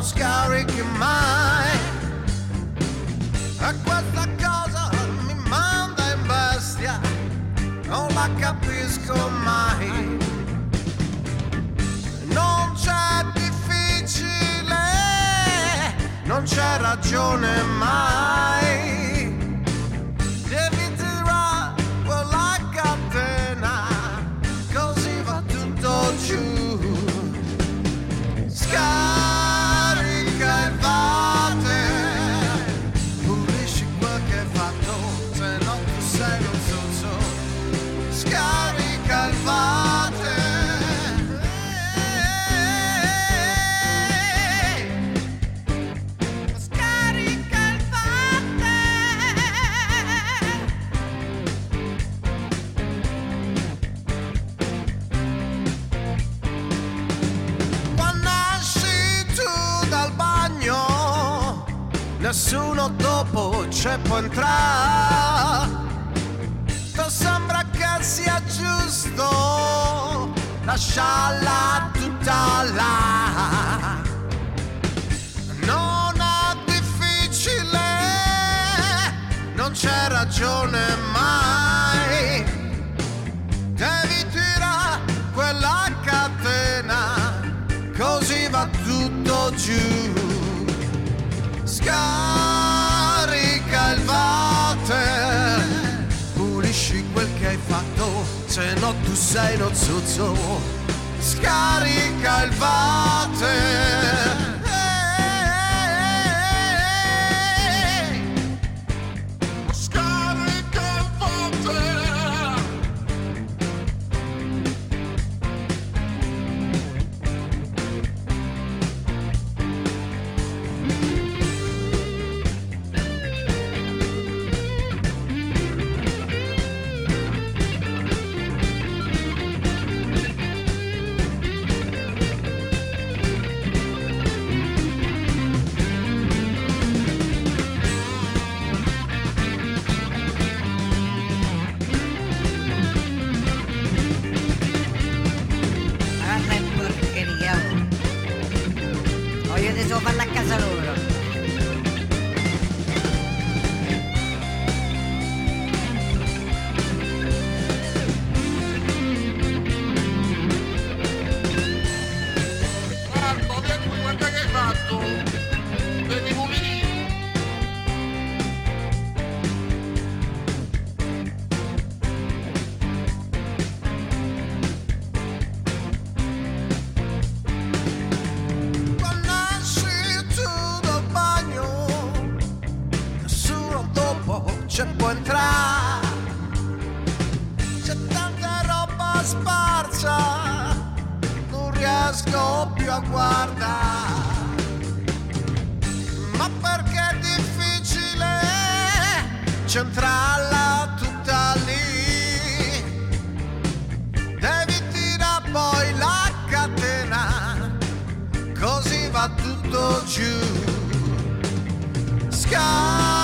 non scarichi mai. E questa cosa mi manda in bestia, non la capisco mai. Non c'è difficile, non c'è ragione mai. Nessuno dopo c'è può entrare. Ti sembra che sia giusto lasciarla tutta là. Non è difficile, non c'è ragione mai. Devi tirare quella catena, così va tutto giù. Scarica il water, pulisci quel che hai fatto, se no tu sei lo zozzo. Scarica il water. Solo farla a casa loro. C'è può entrare. C'è tanta roba sparsa, non riesco più a guardare. Ma perché è difficile centrarla tutta lì? Devi tirare poi la catena così va tutto giù. Scarica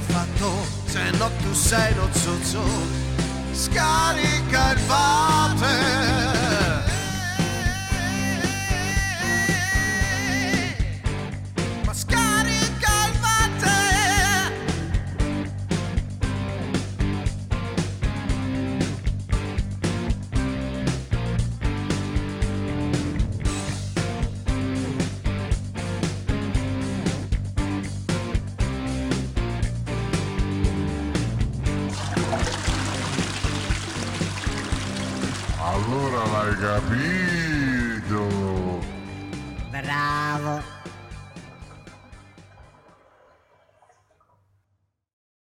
quel che hai fatto, se no tu sei lo zozzo. Scarica il water. L'hai capito! Bravo.